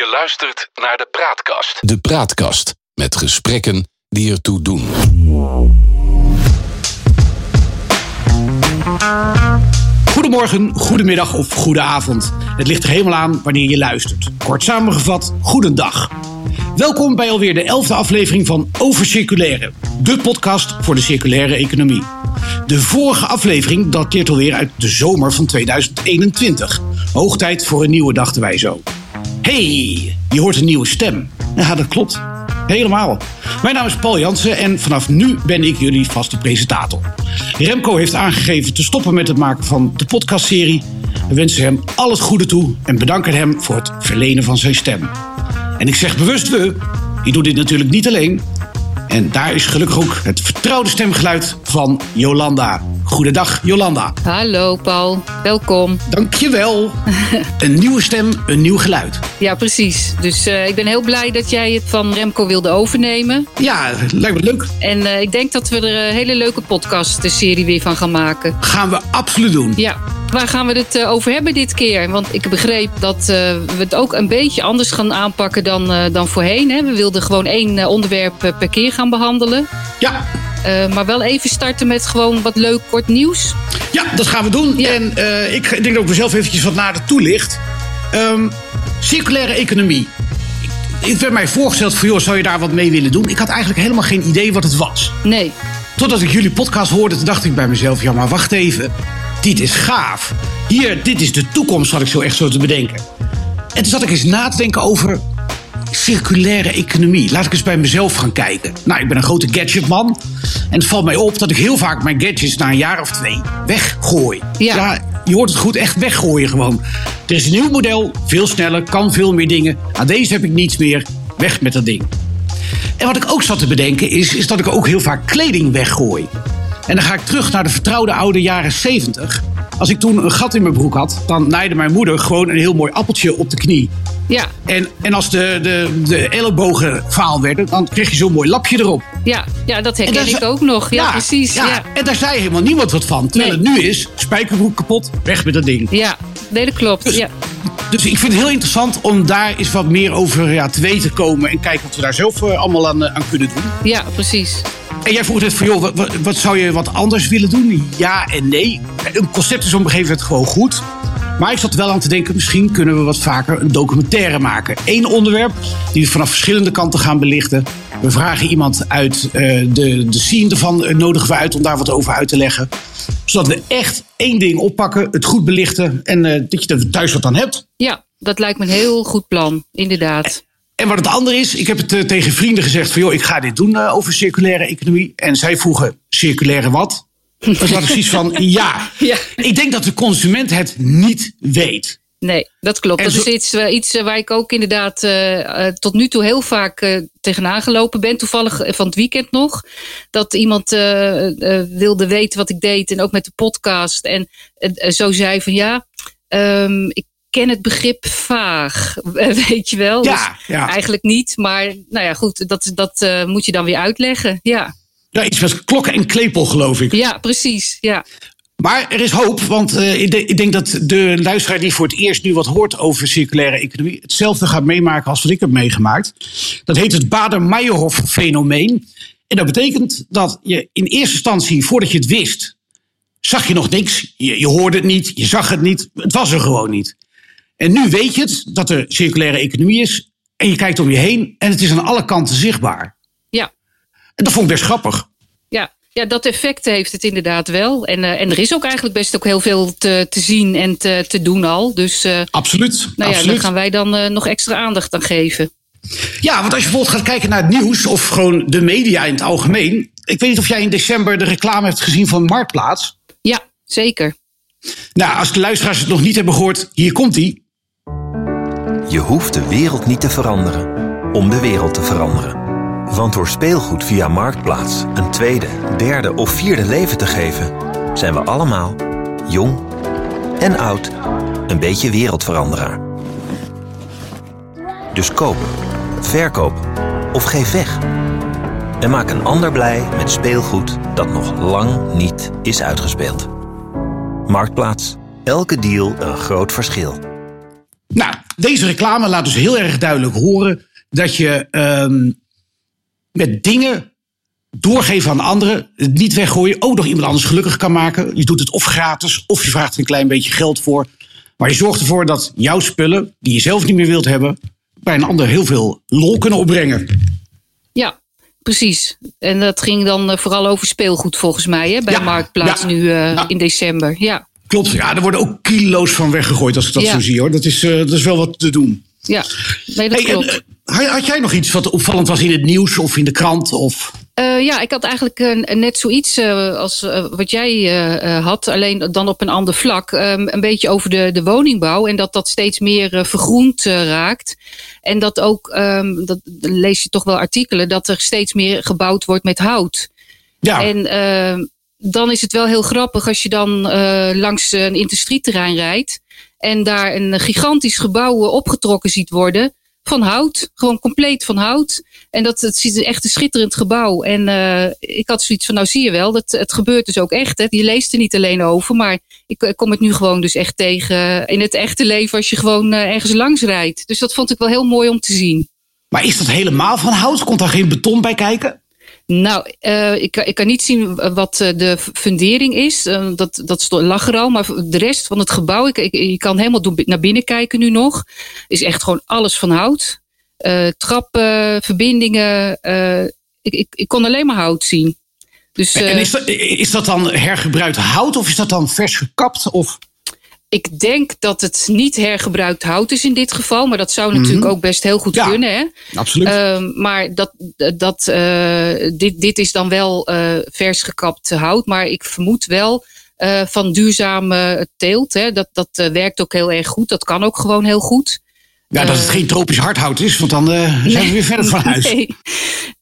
Je luistert naar de Praatkast. De Praatkast met gesprekken die ertoe doen. Goedemorgen, goedemiddag of goede avond. Het ligt er helemaal aan wanneer je luistert. Kort samengevat, goedendag. Welkom bij alweer de elfde aflevering van Over Circulaire. De podcast voor de circulaire economie. De vorige aflevering dateert alweer uit de zomer van 2021. Hoog tijd voor een nieuwe, dachten wij zo. Hey, je hoort een nieuwe stem. Ja, dat klopt. Helemaal. Mijn naam is Paul Jansen en vanaf nu ben ik jullie vaste presentator. Remco heeft aangegeven te stoppen met het maken van de podcastserie. We wensen hem al het goede toe en bedanken hem voor het verlenen van zijn stem. En ik zeg bewust we, ik doe dit natuurlijk niet alleen. En daar is gelukkig ook het vertrouwde stemgeluid van Jolanda. Goedendag, Jolanda. Hallo Paul, welkom. Dankjewel. een nieuwe stem, een nieuw geluid. Ja, precies. Dus uh, ik ben heel blij dat jij het van Remco wilde overnemen. Ja, lijkt me leuk. En uh, ik denk dat we er een hele leuke podcast-serie weer van gaan maken. Gaan we absoluut doen. Ja. Waar gaan we het over hebben dit keer? Want ik begreep dat we het ook een beetje anders gaan aanpakken dan, dan voorheen. Hè? We wilden gewoon één onderwerp per keer gaan behandelen. Ja. Uh, maar wel even starten met gewoon wat leuk kort nieuws. Ja, dat gaan we doen. Ja. En uh, ik denk dat ik mezelf eventjes wat nader toelicht. Um, circulaire economie. Het werd mij voorgesteld van, joh, zou je daar wat mee willen doen? Ik had eigenlijk helemaal geen idee wat het was. Nee. Totdat ik jullie podcast hoorde, toen dacht ik bij mezelf, ja, maar wacht even. Dit is gaaf. Hier, dit is de toekomst, had ik zo echt zo te bedenken. En toen zat ik eens na te denken over circulaire economie. Laat ik eens bij mezelf gaan kijken. Nou, ik ben een grote gadgetman. En het valt mij op dat ik heel vaak mijn gadgets na een jaar of twee weggooi. Ja. ja je hoort het goed, echt weggooien gewoon. Er is een nieuw model, veel sneller, kan veel meer dingen. Aan deze heb ik niets meer. Weg met dat ding. En wat ik ook zat te bedenken is, is dat ik ook heel vaak kleding weggooi. En dan ga ik terug naar de vertrouwde oude jaren 70. Als ik toen een gat in mijn broek had, dan naaide mijn moeder gewoon een heel mooi appeltje op de knie. Ja. En, en als de, de, de ellebogen vaal werden, dan kreeg je zo'n mooi lapje erop. Ja, ja dat herken ik ook nog. Ja, ja precies. Ja. ja. En daar zei helemaal niemand wat van. Terwijl nee. het nu is, spijkerbroek kapot, weg met dat ding. Ja, nee, dat klopt. Dus, ja. dus ik vind het heel interessant om daar eens wat meer over ja, te weten komen. En kijken wat we daar zelf uh, allemaal aan, uh, aan kunnen doen. Ja, precies. En jij vroeg net van, joh, wat, wat, zou je wat anders willen doen? Ja en nee. Een concept is op een gegeven moment gewoon goed. Maar ik zat wel aan te denken, misschien kunnen we wat vaker een documentaire maken. Eén onderwerp die we vanaf verschillende kanten gaan belichten. We vragen iemand uit uh, de, de scene ervan, uh, nodigen we uit om daar wat over uit te leggen. Zodat we echt één ding oppakken, het goed belichten en uh, dat je er thuis wat aan hebt. Ja, dat lijkt me een heel goed plan, inderdaad. En wat het andere is, ik heb het uh, tegen vrienden gezegd van joh, ik ga dit doen uh, over circulaire economie. En zij vroegen, circulaire wat? Dat was precies van ja. ja. Ik denk dat de consument het niet weet. Nee, dat klopt. En dat zo... is iets, uh, iets waar ik ook inderdaad tot nu toe heel vaak tegenaan gelopen ben. Toevallig van het weekend nog. Dat iemand wilde weten wat ik deed. En ook met de podcast. En zo zei van ja, um, ik ken het begrip vaag, weet je wel. Ja, dus ja. Eigenlijk niet, maar nou ja, goed, dat, dat uh, moet je dan weer uitleggen. Ja. ja, iets met klokken en klepel, geloof ik. Ja, precies. Ja. Maar er is hoop, want uh, ik, de, ik, denk dat de luisteraar die voor het eerst nu wat hoort over circulaire economie, hetzelfde gaat meemaken als wat ik heb meegemaakt. Dat heet het Bader-Meijerhof-fenomeen. En dat betekent dat je in eerste instantie, voordat je het wist, zag je nog niks. Je, je hoorde het niet, je zag het niet. Het was er gewoon niet. En nu weet je het, dat er circulaire economie is. En je kijkt om je heen en het is aan alle kanten zichtbaar. Ja. En dat vond ik best grappig. Ja, ja dat effect heeft het inderdaad wel. En, uh, en er is ook eigenlijk best ook heel veel te, te zien en te, te doen al. Dus, uh, absoluut. Nou ja, absoluut. daar gaan wij dan uh, nog extra aandacht aan geven. Ja, want als je bijvoorbeeld gaat kijken naar het nieuws of gewoon de media in het algemeen. Ik weet niet of jij in december de reclame hebt gezien van Marktplaats. Ja, zeker. Nou, als de luisteraars het nog niet hebben gehoord, hier komt hij. Je hoeft de wereld niet te veranderen om de wereld te veranderen. Want door speelgoed via Marktplaats een tweede, derde of vierde leven te geven, zijn we allemaal, jong en oud, een beetje wereldveranderaar. Dus koop, verkoop of geef weg. En maak een ander blij met speelgoed dat nog lang niet is uitgespeeld. Marktplaats. Elke deal een groot verschil. Nou, deze reclame laat dus heel erg duidelijk horen dat je ehm, met dingen doorgeven aan anderen, het niet weggooien, ook nog iemand anders gelukkig kan maken. Je doet het of gratis, of je vraagt er een klein beetje geld voor. Maar je zorgt ervoor dat jouw spullen, die je zelf niet meer wilt hebben, bij een ander heel veel lol kunnen opbrengen. Ja, precies. En dat ging dan eh, vooral over speelgoed volgens mij, hè, bij Ja, Marktplaats ja, nu eh, ja. in december. Ja, Klopt, ja, er worden ook kilo's van weggegooid als ik dat Ja. zo zie hoor. Dat is, eh, dat is wel wat te doen. ja. Nee, dat Hey, klopt. eh, had- jij nog iets wat opvallend was in het nieuws of in de krant? Of... Eh, ja, ik had eigenlijk net zoiets als wat jij had, alleen dan op een ander vlak. Ehm, een beetje over de, de woningbouw en dat dat steeds meer vergroend raakt. En dat ook, ehm, dat lees je toch wel artikelen, dat er steeds meer gebouwd wordt met hout. Ja, En ehm, dan is het wel heel grappig als je dan eh, langs een industrieterrein rijdt en daar een gigantisch gebouw eh, opgetrokken ziet worden van hout. Gewoon compleet van hout. En dat het ziet er echt een schitterend gebouw. En eh, ik had zoiets van, nou zie je wel, dat, het gebeurt dus ook echt. Hè. Je leest er niet alleen over, maar ik, ik kom het nu gewoon dus echt tegen in het echte leven als je gewoon eh, ergens langs rijdt. Dus dat vond ik wel heel mooi om te zien. maar is dat helemaal van hout? Komt daar geen beton bij kijken? Nou, eh, ik, kan- ik kan niet zien wat eh, de fundering is. Eh, dat, dat lag er al. Maar de rest van het gebouw, ik, ik, je kan helemaal naar binnen kijken nu nog. Is echt gewoon alles van hout. Trappen, verbindingen. ik, ik, ik kon alleen maar hout zien. Dus en is dat, is dat dan hergebruikt hout of is dat dan vers gekapt? Of... ik denk dat het niet hergebruikt hout is in dit geval. Maar dat zou natuurlijk ook best heel goed Ja. kunnen. Hè? Absoluut. Ehm, maar dat, dat, eh, dit, dit is dan wel eh, vers gekapt hout. Maar ik vermoed wel eh, van duurzame teelt. Hè. Dat, dat werkt ook heel erg goed. Dat kan ook gewoon heel goed. Ja, dat het geen tropisch hardhout is, want dan eh, zijn we weer verder van huis. Nee.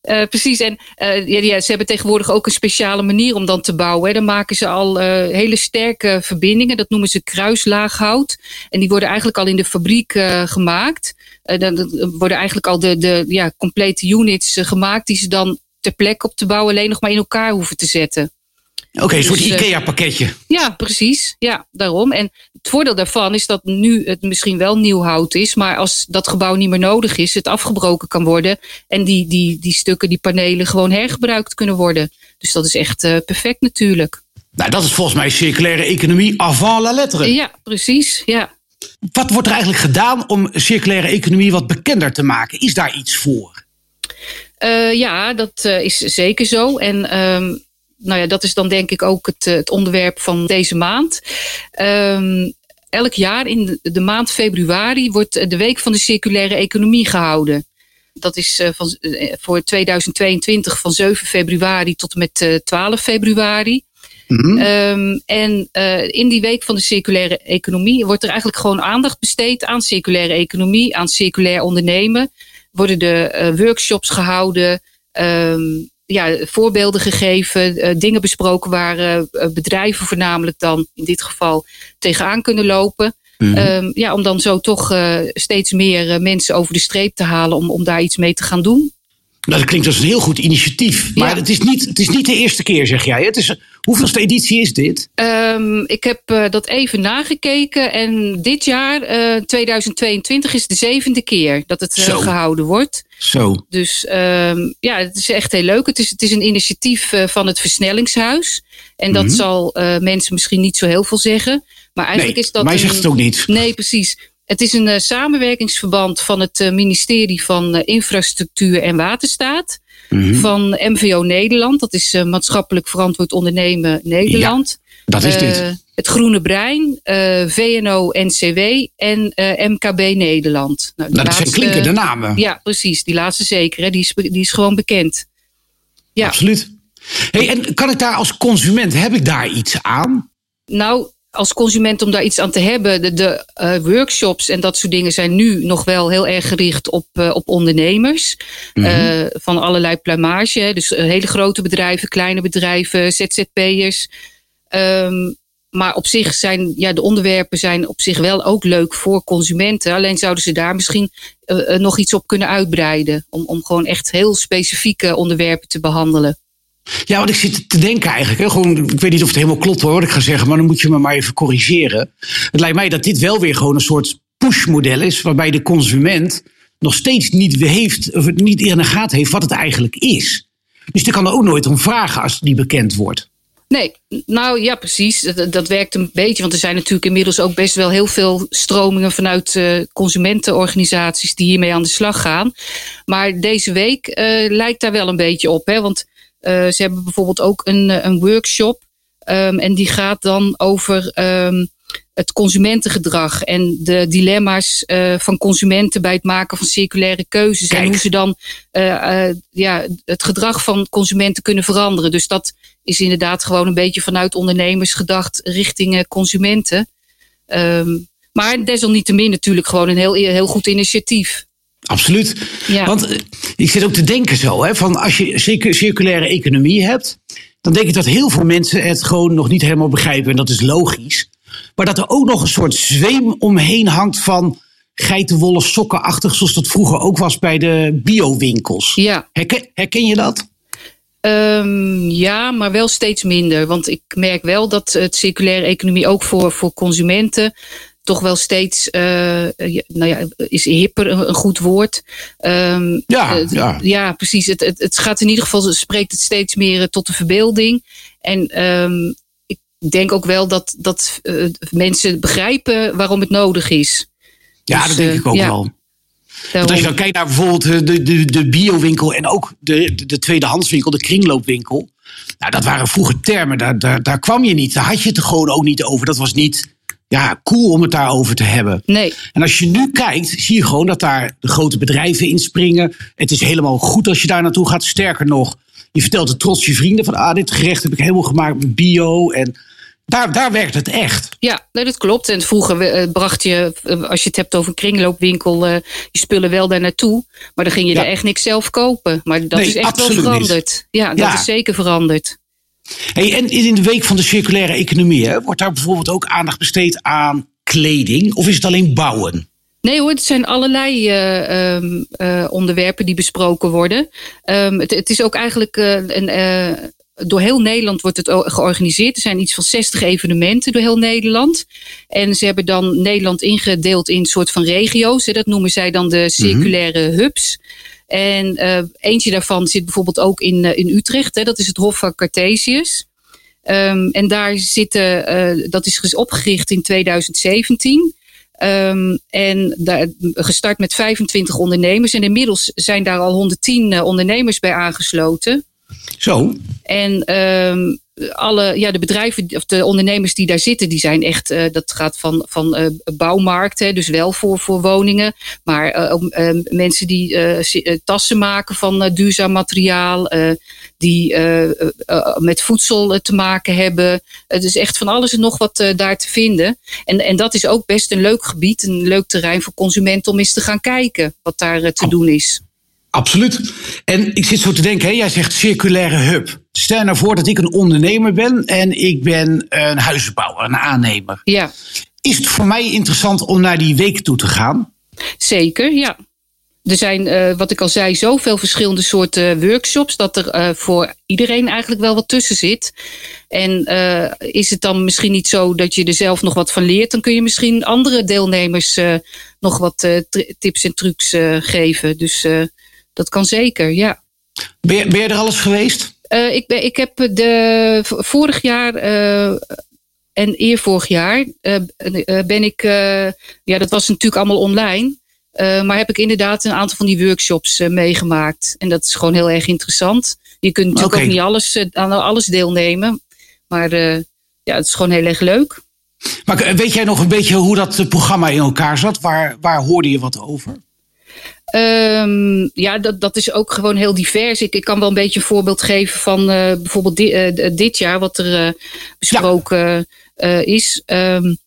Eh, precies. En eh, ja, ja, ze hebben tegenwoordig ook een speciale manier om dan te bouwen. Hè. Dan maken ze al eh, hele sterke verbindingen. Dat noemen ze kruislaaghout. En die worden eigenlijk al in de fabriek eh, gemaakt. Eh, dan worden eigenlijk al de, de ja, complete units eh, gemaakt die ze dan ter plekke op te bouwen alleen nog maar in elkaar hoeven te zetten. Oké, een soort Dus, eh, IKEA-pakketje. Ja, precies. Ja, daarom. En het voordeel daarvan is dat nu het misschien wel nieuw hout is, maar als dat gebouw niet meer nodig is, het afgebroken kan worden en die, die, die stukken, die panelen gewoon hergebruikt kunnen worden. Dus dat is echt eh, perfect natuurlijk. Nou, dat is volgens mij circulaire economie avant la lettre. Ja, precies. Ja. Wat wordt er eigenlijk gedaan om circulaire economie wat bekender te maken? Is daar iets voor? Eh, ja, dat is zeker zo. En ehm, nou ja, dat is dan denk ik ook het, eh, het onderwerp van deze maand. Ehm, elk jaar in de, de maand februari wordt de Week van de Circulaire Economie gehouden. Dat is eh, van, eh, voor 2022 van 7 februari tot en met eh, 12 februari. Ehm, en eh, in die week van de circulaire economie wordt er eigenlijk gewoon aandacht besteed aan circulaire economie, aan circulair ondernemen. Worden er eh, workshops gehouden, ehm, ja, voorbeelden gegeven, eh, dingen besproken waar eh, bedrijven voornamelijk dan in dit geval tegenaan kunnen lopen. Ehm, ja, om dan zo toch eh, steeds meer eh, mensen over de streep te halen om, om daar iets mee te gaan doen. Nou, dat klinkt als een heel goed initiatief. Maar Ja. het, is niet, het is niet de eerste keer, zeg jij. Het is, hoeveelste editie is dit? Ehm, ik heb eh, dat even nagekeken. En dit jaar, eh, 2022, is de zevende keer dat het eh, gehouden wordt. Zo. Dus ehm, ja, het is echt heel leuk. Het is, het is een initiatief van het Versnellingshuis. En dat zal eh, mensen misschien niet zo heel veel zeggen. Maar eigenlijk Nee, is dat. maar je een- zegt het ook niet. Nee, precies. Het is een eh, samenwerkingsverband van het eh, ministerie van eh, Infrastructuur en Waterstaat. Mhm. Van MVO Nederland, dat is Maatschappelijk Verantwoord Ondernemen Nederland. Dat is dit. Het Groene Brein, VNO-NCW en MKB Nederland. Nou, Nou, dat zijn laatste- klinkende namen. Ja, precies. Die laatste zeker. Hè. Die, is, die is gewoon bekend. Ja. Absoluut. Hey, en kan ik daar als consument, heb ik daar iets aan? Nou, als consument om daar iets aan te hebben, de, de eh, workshops en dat soort dingen zijn nu nog wel heel erg gericht op, eh, op ondernemers. eh, van allerlei plumage. hè. Dus hele grote bedrijven, kleine bedrijven, ZZP'ers. Ehm, maar op zich zijn ja, de onderwerpen zijn op zich wel ook leuk voor consumenten. Alleen zouden ze daar misschien nog iets op kunnen uitbreiden. Om, om gewoon echt heel specifieke onderwerpen te behandelen. Ja, want ik zit te denken eigenlijk. Hè, gewoon, ik weet niet of het helemaal klopt hoor, wat ik ga zeggen, maar dan moet je me maar even corrigeren. Het lijkt mij dat dit wel weer gewoon een soort pushmodel is, waarbij de consument nog steeds niet heeft, of niet in de gaten heeft wat het eigenlijk is. Dus die kan er ook nooit om vragen als het niet bekend wordt. Nee, nou ja, precies. Dat, werkt een beetje. Want er zijn natuurlijk inmiddels ook best wel heel veel stromingen vanuit uh, consumentenorganisaties die hiermee aan de slag gaan. Maar deze week uh, lijkt daar wel een beetje op. Hè? Want ze hebben bijvoorbeeld ook een, een workshop. Um, en die gaat dan over um, het consumentengedrag en de dilemma's uh, van consumenten bij het maken van circulaire keuzes. Kijk. En hoe ze dan uh, uh, ja, het gedrag van consumenten kunnen veranderen. Dus dat is inderdaad gewoon een beetje vanuit ondernemers gedacht richting consumenten. Um, maar desalniettemin natuurlijk gewoon een heel, heel goed initiatief. Absoluut. Ja. Want ik zit ook te denken zo, hè, van als je circulaire economie hebt, dan denk ik dat heel veel mensen het gewoon nog niet helemaal begrijpen. En dat is logisch. Maar dat er ook nog een soort zweem omheen hangt van geitenwolle sokkenachtig, zoals dat vroeger ook was bij de biowinkels. Ja. Herken, herken je dat? Um, ja, maar wel steeds minder. Want ik merk wel dat het circulaire economie ook voor, voor consumenten toch wel steeds, uh, nou ja, is hipper een, een goed woord. Um, ja, uh, ja. ja, precies. Het, het, het gaat in ieder geval, spreekt het steeds meer tot de verbeelding. En um, ik denk ook wel dat, dat mensen begrijpen waarom het nodig is. Ja, dus, dat denk ik ook ja. wel. Want als je dan kijkt naar bijvoorbeeld de, de, de biowinkel en ook de, de, de tweedehandswinkel, de kringloopwinkel. Nou, dat waren vroeger termen, daar, daar, daar kwam je niet. Daar had je het er gewoon ook niet over. Dat was niet ja, cool om het daarover te hebben. Nee. En als je nu kijkt, zie je gewoon dat daar de grote bedrijven inspringen. Het is helemaal goed als je daar naartoe gaat. Sterker nog, je vertelt het trots je vrienden van ah, dit gerecht heb ik helemaal gemaakt met bio. En daar, daar werkt het echt. Ja, nee, dat klopt. En vroeger uh, bracht je, uh, als je het hebt over kringloopwinkel, uh, je spullen wel daar naartoe. Maar dan ging je ja. er echt niks zelf kopen. Maar dat Nee, is echt wel veranderd. niet. Ja, dat Ja. is zeker veranderd. Hey, en in de week van de circulaire economie, hè, wordt daar bijvoorbeeld ook aandacht besteed aan kleding? Of is het alleen bouwen? Nee hoor, het zijn allerlei uh, um, uh, onderwerpen die besproken worden. Um, het, het, is ook eigenlijk uh, een, door heel Nederland wordt het georganiseerd. Er zijn iets van 60 evenementen door heel Nederland. En ze hebben dan Nederland ingedeeld in een soort van regio's. Hè, dat noemen zij dan de circulaire mm -hmm. hubs. En uh, eentje daarvan zit bijvoorbeeld ook in, uh, in Utrecht. Hè, dat is het Hof van Cartesius. Um, en daar zitten, uh, dat is opgericht in 2017. Um, en daar, gestart met 25 ondernemers. En inmiddels zijn daar al 110 ondernemers bij aangesloten. Zo. En um, alle, ja, de bedrijven of de ondernemers die daar zitten, die zijn echt, uh, dat gaat van, van uh, bouwmarkten, dus wel voor, voor woningen, maar uh, mensen die tassen maken van duurzaam materiaal, die met voedsel te maken hebben. Het is echt van alles en nog wat daar te vinden. En, en dat is ook best een leuk gebied, een leuk terrein voor consumenten om eens te gaan kijken wat daar te doen is. Absoluut. En ik zit zo te denken, hè, jij zegt circulaire hub. Stel nou voor dat ik een ondernemer ben en ik ben een huizenbouwer, een aannemer. Ja. Is het voor mij interessant om naar die week toe te gaan? Zeker, ja. Er zijn, uh, wat ik al zei, zoveel verschillende soorten workshops dat er uh, voor iedereen eigenlijk wel wat tussen zit. En uh, is het dan misschien niet zo dat je er zelf nog wat van leert, dan kun je misschien andere deelnemers nog wat tips en trucs geven. Dus dat kan zeker, ja. Ben je, ben je er alles geweest? Uh, ik, ben, ik heb de vorig jaar uh, en eervorig jaar uh, ben ik, ja, dat was natuurlijk allemaal online. maar heb ik inderdaad een aantal van die workshops meegemaakt. En dat is gewoon heel erg interessant. Je kunt natuurlijk okay. ook niet alles, aan alles deelnemen. Maar ja, het is gewoon heel erg leuk. Maar weet jij nog een beetje hoe dat programma in elkaar zat? Waar, waar hoorde je wat over? Um, ja, dat, dat is ook gewoon heel divers. Ik, ik kan wel een beetje een voorbeeld geven van uh, bijvoorbeeld uh, dit jaar, wat er uh, besproken is. Um,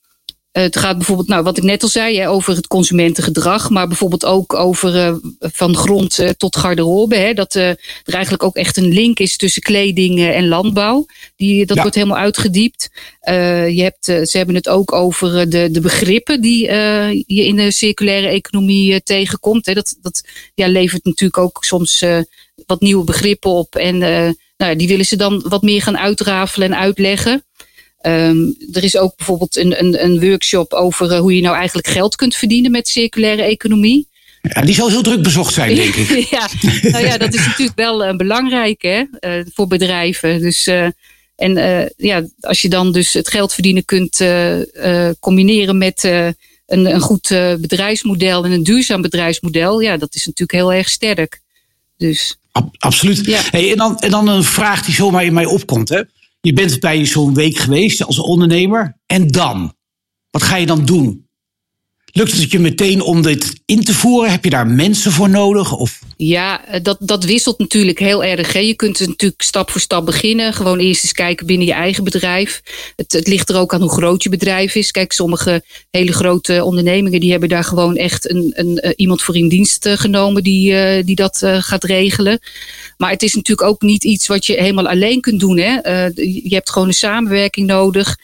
het gaat bijvoorbeeld, nou, wat ik net al zei, hè, over het consumentengedrag, maar bijvoorbeeld ook over uh, van grond uh, tot garderobe. Hè, dat uh, er eigenlijk ook echt een link is tussen kleding en landbouw. Die, dat ja. wordt helemaal uitgediept. je hebt, ze hebben het ook over de, de begrippen die je in de circulaire economie tegenkomt. Hè. Dat, dat ja, levert natuurlijk ook soms wat nieuwe begrippen op. En nou, die willen ze dan wat meer gaan uitrafelen en uitleggen. Ehm, er is ook bijvoorbeeld een, een, een workshop over hoe je nou eigenlijk geld kunt verdienen met circulaire economie. Ja, die zal heel druk bezocht zijn, denk ik. ja, nou ja, dat is natuurlijk wel belangrijk hè, voor bedrijven. Dus en ja, als je dan dus het geld verdienen kunt combineren met een, een goed bedrijfsmodel en een duurzaam bedrijfsmodel, ja, dat is natuurlijk heel erg sterk. Dus. absoluut. Ja. Hey, en, dan, en dan een vraag die zomaar in mij opkomt. Hè? Je bent bij zo'n week geweest als ondernemer. En dan? Wat ga je dan doen? Lukt het je meteen om dit in te voeren? Heb je daar mensen voor nodig? Of? Ja, eh, dat, dat wisselt natuurlijk heel erg. Hè. Je kunt natuurlijk stap voor stap beginnen. Gewoon eerst eens kijken binnen je eigen bedrijf. Het, het ligt er ook aan hoe groot je bedrijf is. Kijk, sommige hele grote ondernemingen die hebben daar gewoon echt een, een, eh, iemand voor in dienst eh, genomen die, die dat gaat regelen. Maar het is natuurlijk ook niet iets wat je helemaal alleen kunt doen. Hè. je hebt gewoon een samenwerking nodig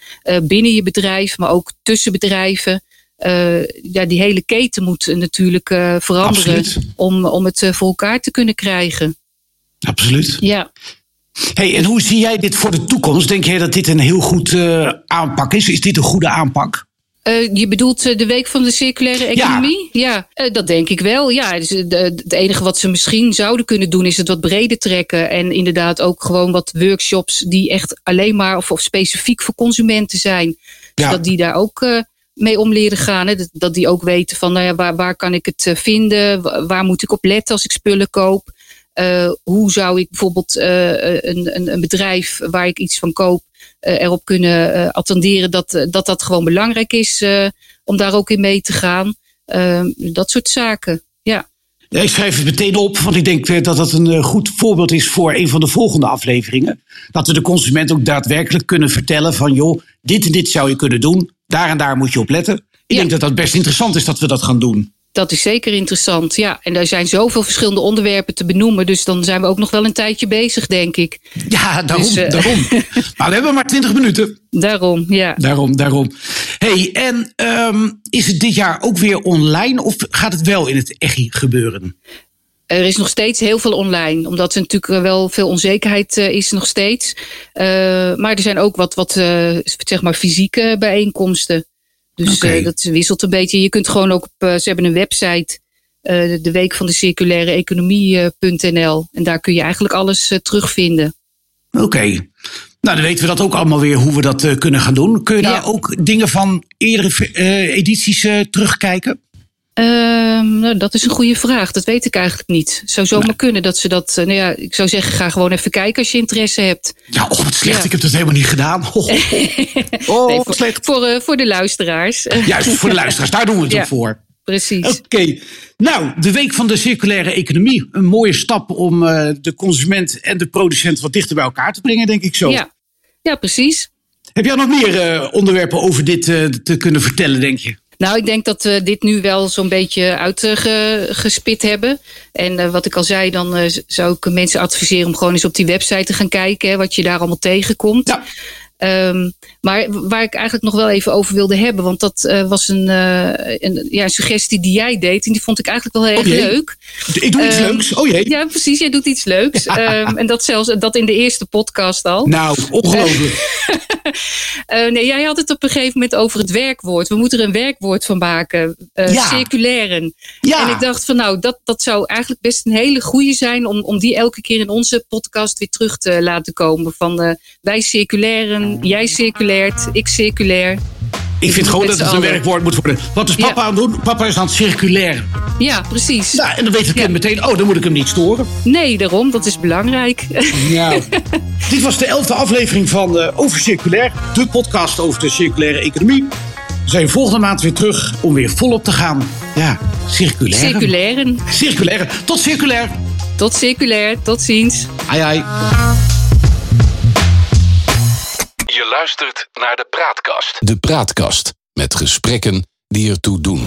binnen je bedrijf, maar ook tussen bedrijven. Uh, ja, die hele keten moet natuurlijk uh, veranderen om, om het uh, voor elkaar te kunnen krijgen. Absoluut. Ja. Hey, en hoe zie jij dit voor de toekomst? Denk jij dat dit een heel goed aanpak is? Is dit een goede aanpak? je bedoelt de week van de circulaire economie? Ja, ja dat denk ik wel. Ja, dus, het enige wat ze misschien zouden kunnen doen is het wat breder trekken. En inderdaad ook gewoon wat workshops die echt alleen maar of, of specifiek voor consumenten zijn. Zodat ja. die daar ook mee om leren gaan. Hè? Dat, die ook weten van nou ja, waar, waar kan ik het eh, vinden? Waar moet ik op letten als ik spullen koop? Uh, hoe zou ik bijvoorbeeld uh, een, een, een, bedrijf waar ik iets van koop erop kunnen attenderen dat, dat dat gewoon belangrijk is om daar ook in mee te gaan? dat soort zaken, ja. Ja, ik schrijf het meteen op, want ik denk dat dat een goed voorbeeld is voor een van de volgende afleveringen. Dat we de consument ook daadwerkelijk kunnen vertellen van joh, dit en dit zou je kunnen doen daar en daar moet je op letten. Ik denk dat dat best interessant is dat we dat gaan doen. Dat is zeker interessant, ja. En er zijn zoveel verschillende onderwerpen te benoemen. Dus dan zijn we ook nog wel een tijdje bezig, denk ik. Ja, daarom. Dus, uh, daarom. maar we hebben maar 20 minuten. Daarom, ja. Daarom, daarom. hey, en um, is het dit jaar ook weer online of gaat het wel in het EGI gebeuren? Er is nog steeds heel veel online, omdat er natuurlijk wel veel onzekerheid uh, is nog steeds. Uh, maar er zijn ook wat, wat uh, zeg maar fysieke bijeenkomsten. Dus okay. dat wisselt een beetje. Je kunt gewoon ook op, ze hebben een website, de week van de circulaire economie.nl. En daar kun je eigenlijk alles terugvinden. Oké. Okay. Nou, dan weten we dat ook allemaal weer hoe we dat kunnen gaan doen. Kun je daar ook dingen van eerdere edities terugkijken? Um, nou, dat is een goede vraag. Dat weet ik eigenlijk niet. Het zou zomaar nee. kunnen dat ze dat. Nou ja, ik zou zeggen, ga gewoon even kijken als je interesse hebt. Ja, oh, wat slecht. Ja. Ik heb dat helemaal niet gedaan. Oh, oh nee, voor, slecht. Voor, uh, voor de luisteraars. Juist, voor de luisteraars. Daar doen we het ja, ook voor. Precies. Oké. Okay. Nou, de week van de circulaire economie. Een mooie stap om uh, de consument en de producent wat dichter bij elkaar te brengen, denk ik zo. Ja, ja precies. Heb jij nog meer uh, onderwerpen over dit te kunnen vertellen, denk je? Nou, ik denk dat we dit nu wel zo'n beetje uitgespit hebben. En uh, wat ik al zei, dan uh, zou ik mensen adviseren om gewoon eens op die website te gaan kijken. Hè, wat je daar allemaal tegenkomt. Ja. Um, maar waar ik eigenlijk nog wel even over wilde hebben, want dat uh, was een, uh, een, ja, suggestie die jij deed. En die vond ik eigenlijk wel heel erg oh leuk. Ik doe iets um, leuks. Oh jee. Ja, precies. Jij doet iets leuks. um, en dat zelfs dat in de eerste podcast al. Nou, ongelooflijk. uh, nee, jij had het op een gegeven moment over het werkwoord. We moeten er een werkwoord van maken. Ja. Circulairen. Ja. En ik dacht van nou, dat, dat zou eigenlijk best een hele goede zijn om, om die elke keer in onze podcast weer terug te laten komen. Van wij circulairen jij circulaert, ik circulair. Ik vind gewoon dat het een werkwoord moet worden. Wat is papa ja. aan het doen? Papa is aan het circulair. Ja, precies. Nou, en dan weet ik ja. meteen, oh, dan moet ik hem niet storen. Nee, daarom. Dat is belangrijk. Ja. Dit was de elfde aflevering van uh, Over Circulair. De podcast over de circulaire economie. We zijn volgende maand weer terug om weer volop te gaan. Ja, circulair. Circulairen. Circulairen. Tot circulair. Tot circulair. Tot ziens. Ai ai. Naar de Praatkast. De Praatkast met gesprekken die ertoe doen.